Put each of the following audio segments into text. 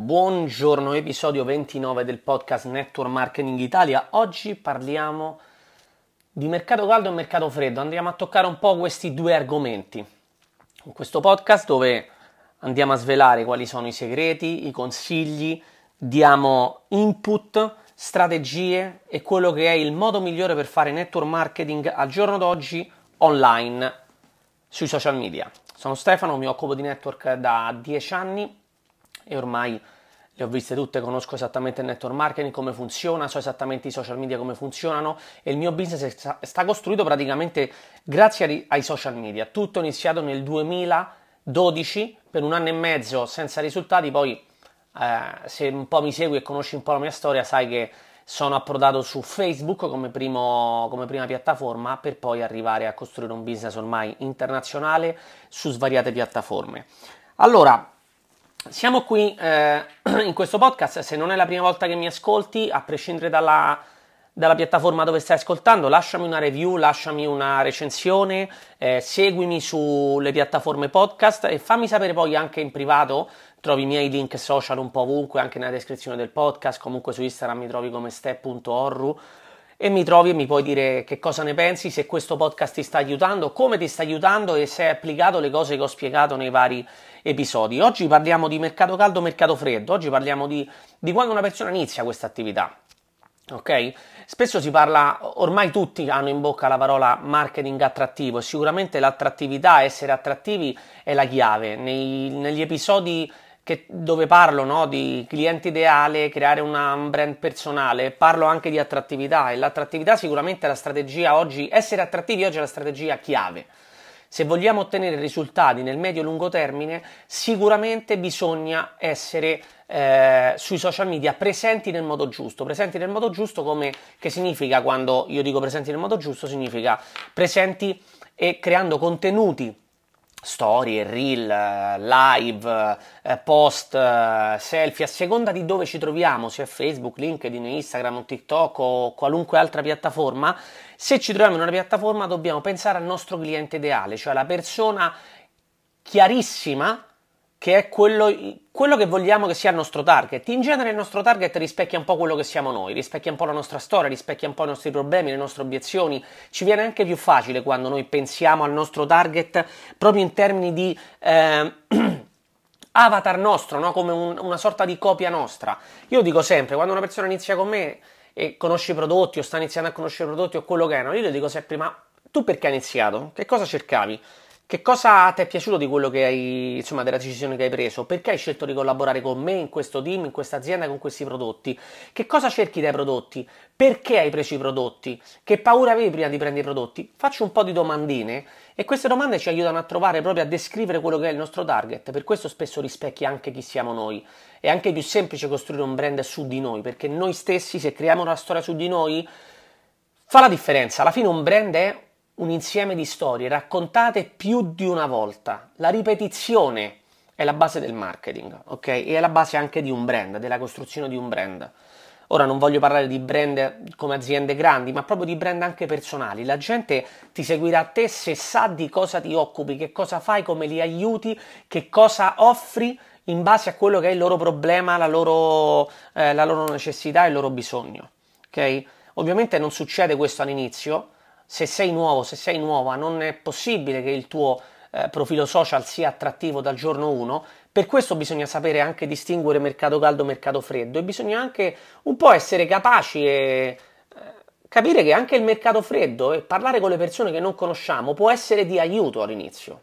Buongiorno, episodio 29 del podcast Network Marketing Italia. Oggi parliamo di mercato caldo e mercato freddo. Andiamo a toccare un po' questi due argomenti. In questo podcast dove andiamo a svelare quali sono i segreti, i consigli, diamo input, strategie e quello che è il modo migliore per fare network marketing al giorno d'oggi online sui social media. Sono Stefano, mi occupo di network da 10 anni e ormai le ho viste tutte, conosco esattamente il network marketing, come funziona, so esattamente i social media come funzionano e il mio business sta costruito praticamente grazie ai social media. Tutto iniziato nel 2012, per un anno e mezzo senza risultati, poi eh, se un po' mi segui e conosci un po' la mia storia sai che sono approdato su Facebook come, primo, come prima piattaforma per poi arrivare a costruire un business ormai internazionale su svariate piattaforme. Allora, siamo qui eh, in questo podcast, se non è la prima volta che mi ascolti, a prescindere dalla, dalla piattaforma dove stai ascoltando, lasciami una review, lasciami una recensione, eh, seguimi sulle piattaforme podcast e fammi sapere poi anche in privato, trovi i miei link social un po' ovunque, anche nella descrizione del podcast, comunque su Instagram mi trovi come step.orru e mi trovi e mi puoi dire che cosa ne pensi, se questo podcast ti sta aiutando, come ti sta aiutando e se hai applicato le cose che ho spiegato nei vari episodi. Oggi parliamo di mercato caldo, mercato freddo, oggi parliamo di, di quando una persona inizia questa attività. Ok? Spesso si parla, ormai tutti hanno in bocca la parola marketing attrattivo e sicuramente l'attrattività, essere attrattivi è la chiave. Nei, negli episodi che, dove parlo no, di cliente ideale, creare una, un brand personale, parlo anche di attrattività e l'attrattività sicuramente è la strategia oggi, essere attrattivi oggi è la strategia chiave. Se vogliamo ottenere risultati nel medio-lungo termine, sicuramente bisogna essere eh, sui social media presenti nel modo giusto. Presenti nel modo giusto come che significa quando io dico presenti nel modo giusto, significa presenti e creando contenuti storie, reel, live, eh, post, eh, selfie, a seconda di dove ci troviamo, sia Facebook, LinkedIn, Instagram, TikTok o qualunque altra piattaforma, se ci troviamo in una piattaforma dobbiamo pensare al nostro cliente ideale, cioè la persona chiarissima che è quello, quello, che vogliamo che sia il nostro target. In genere il nostro target rispecchia un po' quello che siamo noi, rispecchia un po' la nostra storia, rispecchia un po' i nostri problemi, le nostre obiezioni. Ci viene anche più facile quando noi pensiamo al nostro target proprio in termini di eh, avatar nostro, no? come un, una sorta di copia nostra. Io dico sempre, quando una persona inizia con me e conosce i prodotti o sta iniziando a conoscere i prodotti o quello che è, io le dico sempre, ma tu perché hai iniziato? Che cosa cercavi? Che cosa ti è piaciuto di quello che hai, insomma, della decisione che hai preso? Perché hai scelto di collaborare con me in questo team, in questa azienda, con questi prodotti? Che cosa cerchi dai prodotti? Perché hai preso i prodotti? Che paura avevi prima di prendere i prodotti? Faccio un po' di domandine e queste domande ci aiutano a trovare proprio a descrivere quello che è il nostro target. Per questo spesso rispecchia anche chi siamo noi. È anche più semplice costruire un brand su di noi, perché noi stessi, se creiamo una storia su di noi, fa la differenza. Alla fine un brand è un insieme di storie raccontate più di una volta. La ripetizione è la base del marketing, ok? E è la base anche di un brand, della costruzione di un brand. Ora non voglio parlare di brand come aziende grandi, ma proprio di brand anche personali. La gente ti seguirà a te se sa di cosa ti occupi, che cosa fai, come li aiuti, che cosa offri in base a quello che è il loro problema, la loro, eh, la loro necessità e il loro bisogno. Ok? Ovviamente non succede questo all'inizio, se sei nuovo, se sei nuova, non è possibile che il tuo eh, profilo social sia attrattivo dal giorno 1. Per questo bisogna sapere anche distinguere mercato caldo e mercato freddo e bisogna anche un po' essere capaci e eh, capire che anche il mercato freddo e parlare con le persone che non conosciamo può essere di aiuto all'inizio.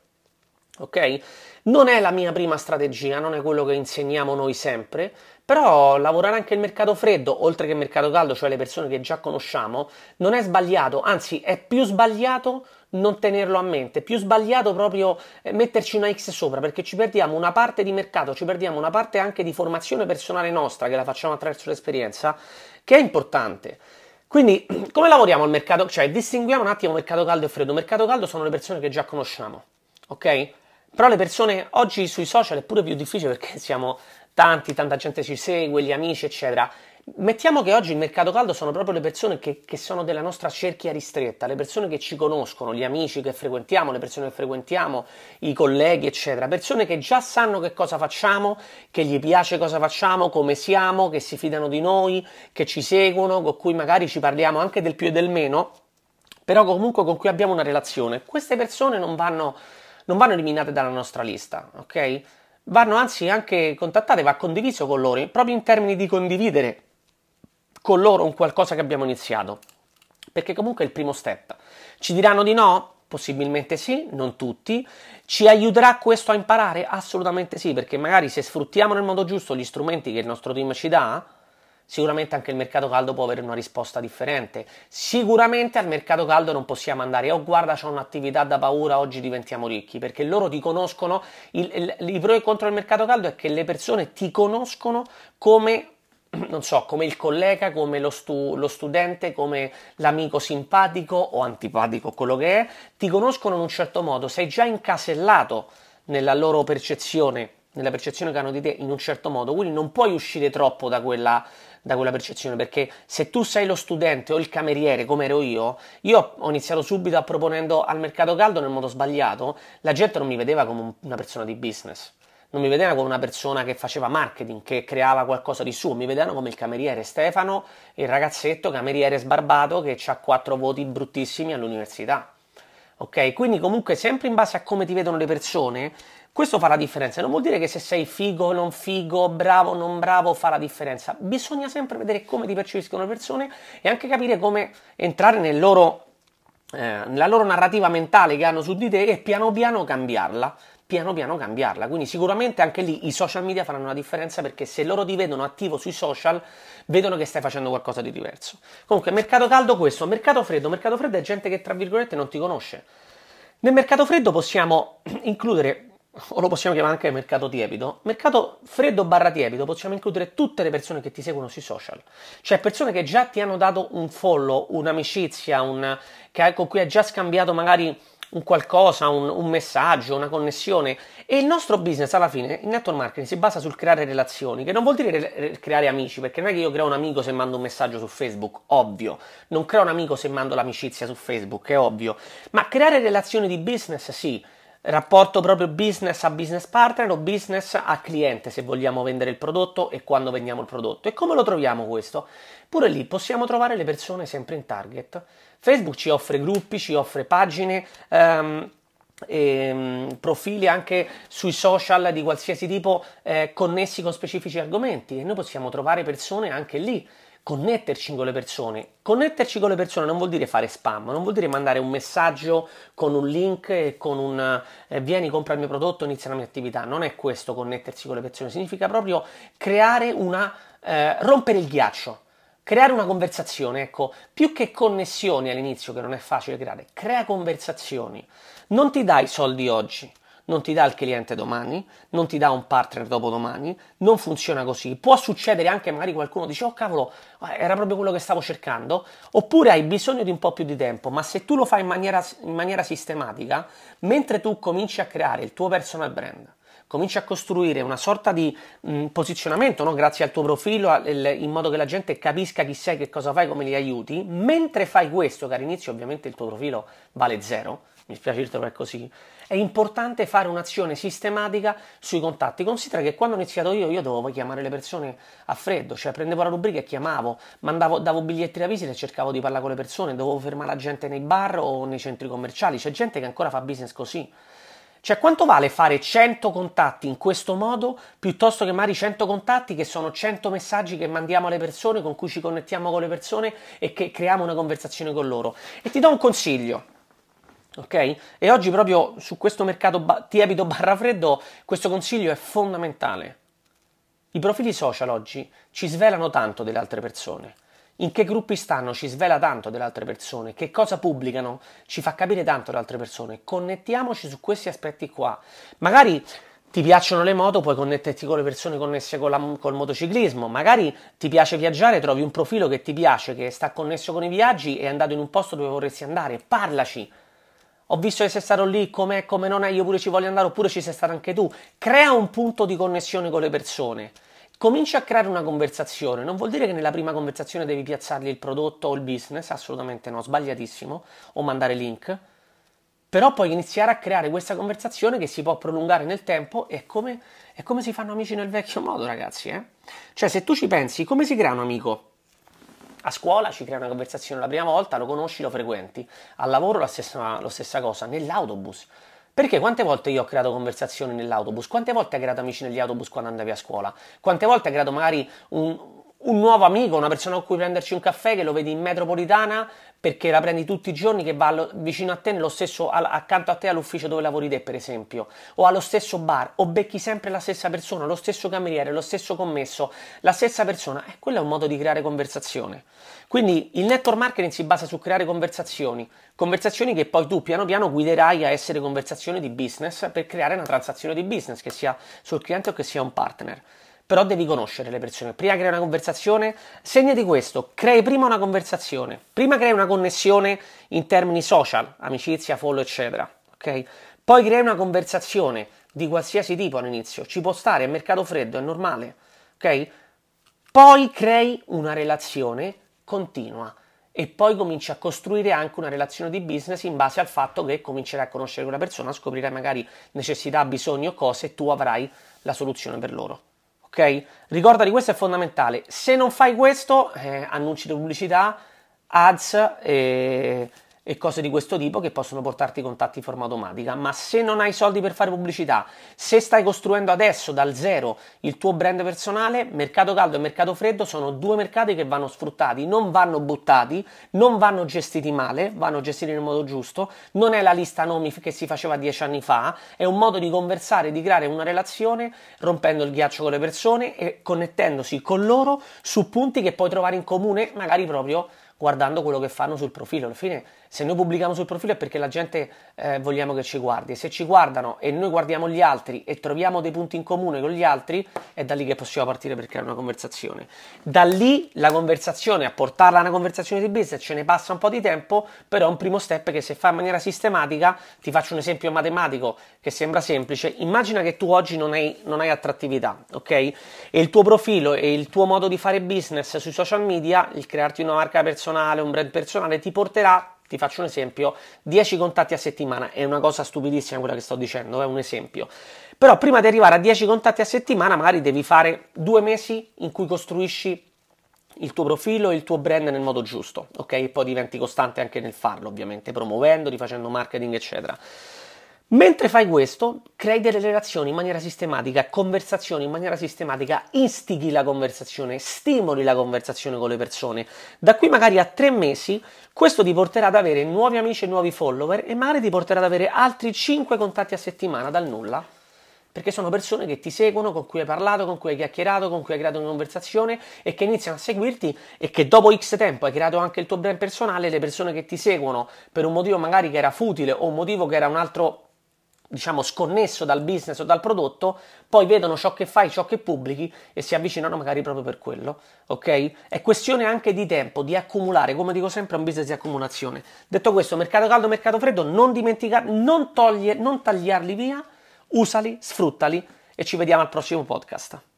Ok? Non è la mia prima strategia, non è quello che insegniamo noi sempre, però lavorare anche il mercato freddo, oltre che il mercato caldo, cioè le persone che già conosciamo, non è sbagliato, anzi è più sbagliato non tenerlo a mente, più sbagliato proprio eh, metterci una X sopra, perché ci perdiamo una parte di mercato, ci perdiamo una parte anche di formazione personale nostra, che la facciamo attraverso l'esperienza, che è importante. Quindi, come lavoriamo al mercato? Cioè, distinguiamo un attimo mercato caldo e freddo. Mercato caldo sono le persone che già conosciamo, ok? Però le persone oggi sui social è pure più difficile perché siamo tanti, tanta gente ci segue, gli amici, eccetera. Mettiamo che oggi il mercato caldo sono proprio le persone che, che, sono della nostra cerchia ristretta, le persone che ci conoscono, gli amici che frequentiamo, le persone che frequentiamo, i colleghi, eccetera. Persone che già sanno che cosa facciamo, che gli piace cosa facciamo, come siamo, che si fidano di noi, che ci seguono, con cui magari ci parliamo anche del più e del meno, però comunque con cui abbiamo una relazione. Queste persone non vanno, non vanno eliminate dalla nostra lista, ok? Vanno anzi anche contattate, va condiviso con loro, proprio in termini di condividere con loro un qualcosa che abbiamo iniziato. Perché comunque è il primo step. Ci diranno di no? Possibilmente sì, non tutti. Ci aiuterà questo a imparare? Assolutamente sì, perché magari se sfruttiamo nel modo giusto gli strumenti che il nostro team ci dà, sicuramente anche il mercato caldo può avere una risposta differente. Sicuramente al mercato caldo non possiamo andare, oh guarda c'ho un'attività da paura, oggi diventiamo ricchi, perché loro ti conoscono, il, il, il pro e contro il mercato caldo è che le persone ti conoscono come non so, come il collega, come lo, stu- lo, studente, come l'amico simpatico o antipatico, quello che è, ti conoscono in un certo modo, sei già incasellato nella loro percezione, nella percezione che hanno di te in un certo modo, quindi non puoi uscire troppo da quella, da quella percezione, perché se tu sei lo studente o il cameriere, come ero io, io ho iniziato subito a proponendo al mercato caldo nel modo sbagliato, la gente non mi vedeva come una persona di business non mi vedevano come una persona che faceva marketing, che creava qualcosa di suo, mi vedevano come il cameriere Stefano, il ragazzetto cameriere sbarbato che ha quattro voti bruttissimi all'università. Ok? Quindi comunque sempre in base a come ti vedono le persone, questo fa la differenza. Non vuol dire che se sei figo, non figo, bravo, non bravo, fa la differenza. Bisogna sempre vedere come ti percepiscono le persone e anche capire come entrare nel loro, eh, nella loro narrativa mentale che hanno su di te e piano piano cambiarla piano piano cambiarla. Quindi sicuramente anche lì i social media faranno la differenza perché se loro ti vedono attivo sui social, vedono che stai facendo qualcosa di diverso. Comunque, mercato caldo questo, mercato freddo, mercato freddo è gente che tra virgolette non ti conosce. Nel mercato freddo possiamo includere o lo possiamo chiamare anche mercato tiepido, mercato freddo barra tiepido, possiamo includere tutte le persone che ti seguono sui social, cioè persone che già ti hanno dato un follow, un'amicizia, un, che, con cui hai già scambiato magari un qualcosa, un, un, messaggio, una connessione. E il nostro business alla fine, il network marketing, si basa sul creare relazioni, che non vuol dire re- creare amici, perché non è che io creo un amico se mando un messaggio su Facebook, ovvio. Non creo un amico se mando l'amicizia su Facebook, è ovvio. Ma creare relazioni di business, sì. Rapporto proprio business a business partner o business a cliente se vogliamo vendere il prodotto e quando vendiamo il prodotto. E come lo troviamo questo? Pure lì possiamo trovare le persone sempre in target. Facebook ci offre gruppi, ci offre pagine. Um, e, um, profili anche sui social di qualsiasi tipo eh, connessi con specifici argomenti e noi possiamo trovare persone anche lì connetterci con le persone. Connetterci con le persone non vuol dire fare spam, non vuol dire mandare un messaggio con un link e con un eh, vieni, compra il mio prodotto, inizia la mia attività. Non è questo connettersi con le persone, significa proprio creare una eh, rompere il ghiaccio creare una conversazione, ecco, più che connessioni all'inizio, che non è facile creare, crea conversazioni. Non ti dai soldi oggi, non ti dà il cliente domani, non ti dà un partner dopodomani, non funziona così. Può succedere anche magari qualcuno dice "Oh cavolo, era proprio quello che stavo cercando", oppure hai bisogno di un po' più di tempo, ma se tu lo fai in maniera, in maniera sistematica, mentre tu cominci a creare il tuo personal brand, cominci a costruire una sorta di mh, posizionamento, no? grazie al tuo profilo, in modo che la gente capisca chi sei, che cosa fai, come li aiuti, mentre fai questo, che all'inizio ovviamente il tuo profilo vale zero, mi spiace dirtelo è così, è importante fare un'azione sistematica sui contatti. Considera che quando ho iniziato io, io dovevo chiamare le persone a freddo, cioè prendevo la rubrica e chiamavo, mandavo, davo biglietti da visita e cercavo di parlare con le persone, dovevo fermare la gente nei bar o nei centri commerciali, c'è gente che ancora fa business così. Cioè, quanto vale fare 100 contatti in questo modo piuttosto che magari 100 contatti che sono 100 messaggi che mandiamo alle persone, con cui ci connettiamo con le persone e che creiamo una conversazione con loro? E ti do un consiglio. Ok? E oggi proprio su questo mercato ba- tiepido barra freddo questo consiglio è fondamentale. I profili social oggi ci svelano tanto delle altre persone in che gruppi stanno ci svela tanto delle altre persone, che cosa pubblicano ci fa capire tanto delle altre persone. Connettiamoci su questi aspetti qua. Magari ti piacciono le moto, puoi connetterti con le persone connesse con la, col motociclismo. Magari ti piace viaggiare, trovi un profilo che ti piace, che sta connesso con i viaggi e è andato in un posto dove vorresti andare. Parlaci. Ho visto che sei stato lì, com'è, come non è, io pure ci voglio andare, oppure ci sei stato anche tu. Crea un punto di connessione con le persone cominci a creare una conversazione. Non vuol dire che nella prima conversazione devi piazzargli il prodotto o il business, assolutamente no, sbagliatissimo, o mandare link. Però puoi iniziare a creare questa conversazione che si può prolungare nel tempo e come, è come si fanno amici nel vecchio modo, ragazzi. Eh? Cioè, se tu ci pensi, come si crea un amico? A scuola ci crea una conversazione la prima volta, lo conosci, lo frequenti. Al lavoro la stessa, la stessa cosa. Nell'autobus perché quante volte io ho creato conversazioni nell'autobus? Quante volte hai creato amici negli autobus quando andavi a scuola? Quante volte hai creato magari un, un nuovo amico, una persona con cui prenderci un caffè che lo vedi in metropolitana perché la prendi tutti i giorni che va allo, vicino a te, nello stesso, al, accanto a te all'ufficio dove lavori te, per esempio, o allo stesso bar, o becchi sempre la stessa persona, lo stesso cameriere, lo stesso commesso, la stessa persona, e eh, quello è un modo di creare conversazione. Quindi il network marketing si basa su creare conversazioni, conversazioni che poi tu piano piano guiderai a essere conversazioni di business per creare una transazione di business, che sia sul cliente o che sia un partner però devi conoscere le persone. Prima crei una conversazione, segnati questo, crei prima una conversazione, prima crei una connessione in termini social, amicizia, follow, eccetera, ok? Poi crei una conversazione di qualsiasi tipo all'inizio, ci può stare, è mercato freddo, è normale, ok? Poi crei una relazione continua e poi cominci a costruire anche una relazione di business in base al fatto che comincerai a conoscere quella persona, scoprirai magari necessità, bisogni o cose e tu avrai la soluzione per loro ok? Ricorda di questo è fondamentale. Se non fai questo, eh, annunci di pubblicità, ads e e cose di questo tipo che possono portarti contatti in forma automatica. Ma se non hai soldi per fare pubblicità, se stai costruendo adesso dal zero il tuo brand personale, mercato caldo e mercato freddo sono due mercati che vanno sfruttati, non vanno buttati, non vanno gestiti male, vanno gestiti nel modo giusto. Non è la lista nomi che si faceva dieci anni fa, è un modo di conversare, di creare una relazione rompendo il ghiaccio con le persone e connettendosi con loro su punti che puoi trovare in comune, magari proprio guardando quello che fanno sul profilo. Alla fine, se noi pubblichiamo sul profilo è perché la gente eh, vogliamo che ci guardi. Se ci guardano e noi guardiamo gli altri e troviamo dei punti in comune con gli altri, è da lì che possiamo partire per creare una conversazione. Da lì la conversazione, a portarla a una conversazione di business, ce ne passa un po' di tempo, però è un primo step che se fa in maniera sistematica, ti faccio un esempio matematico che sembra semplice, immagina che tu oggi non hai, non hai attrattività, ok? E il tuo profilo e il tuo modo di fare business sui social media, il crearti una marca personale, personale, un brand personale ti porterà ti faccio un esempio, 10 contatti a settimana, è una cosa stupidissima quella che sto dicendo, è un esempio. Però prima di arrivare a 10 contatti a settimana magari devi fare due mesi in cui costruisci il tuo profilo e il tuo brand nel modo giusto, ok? E poi diventi costante anche nel farlo, ovviamente, promuovendo, rifacendo marketing, eccetera. Mentre fai questo, crei delle relazioni in maniera sistematica, conversazioni in maniera sistematica, instighi la conversazione, stimoli la conversazione con le persone. Da qui magari a tre mesi questo ti porterà ad avere nuovi amici e nuovi follower e magari ti porterà ad avere altri 5 contatti a settimana dal nulla. Perché sono persone che ti seguono, con cui hai parlato, con cui hai chiacchierato, con cui hai creato una conversazione e che iniziano a seguirti e che dopo X tempo hai creato anche il tuo brand personale, le persone che ti seguono per un motivo magari che era futile o un motivo che era un altro diciamo sconnesso dal business o dal prodotto, poi vedono ciò che fai, ciò che pubblichi e si avvicinano magari proprio per quello, ok? È questione anche di tempo, di accumulare, come dico sempre, è un business di accumulazione. Detto questo, mercato caldo, mercato freddo, non dimenticare, non, toglie, non tagliarli via, usali, sfruttali e ci vediamo al prossimo podcast.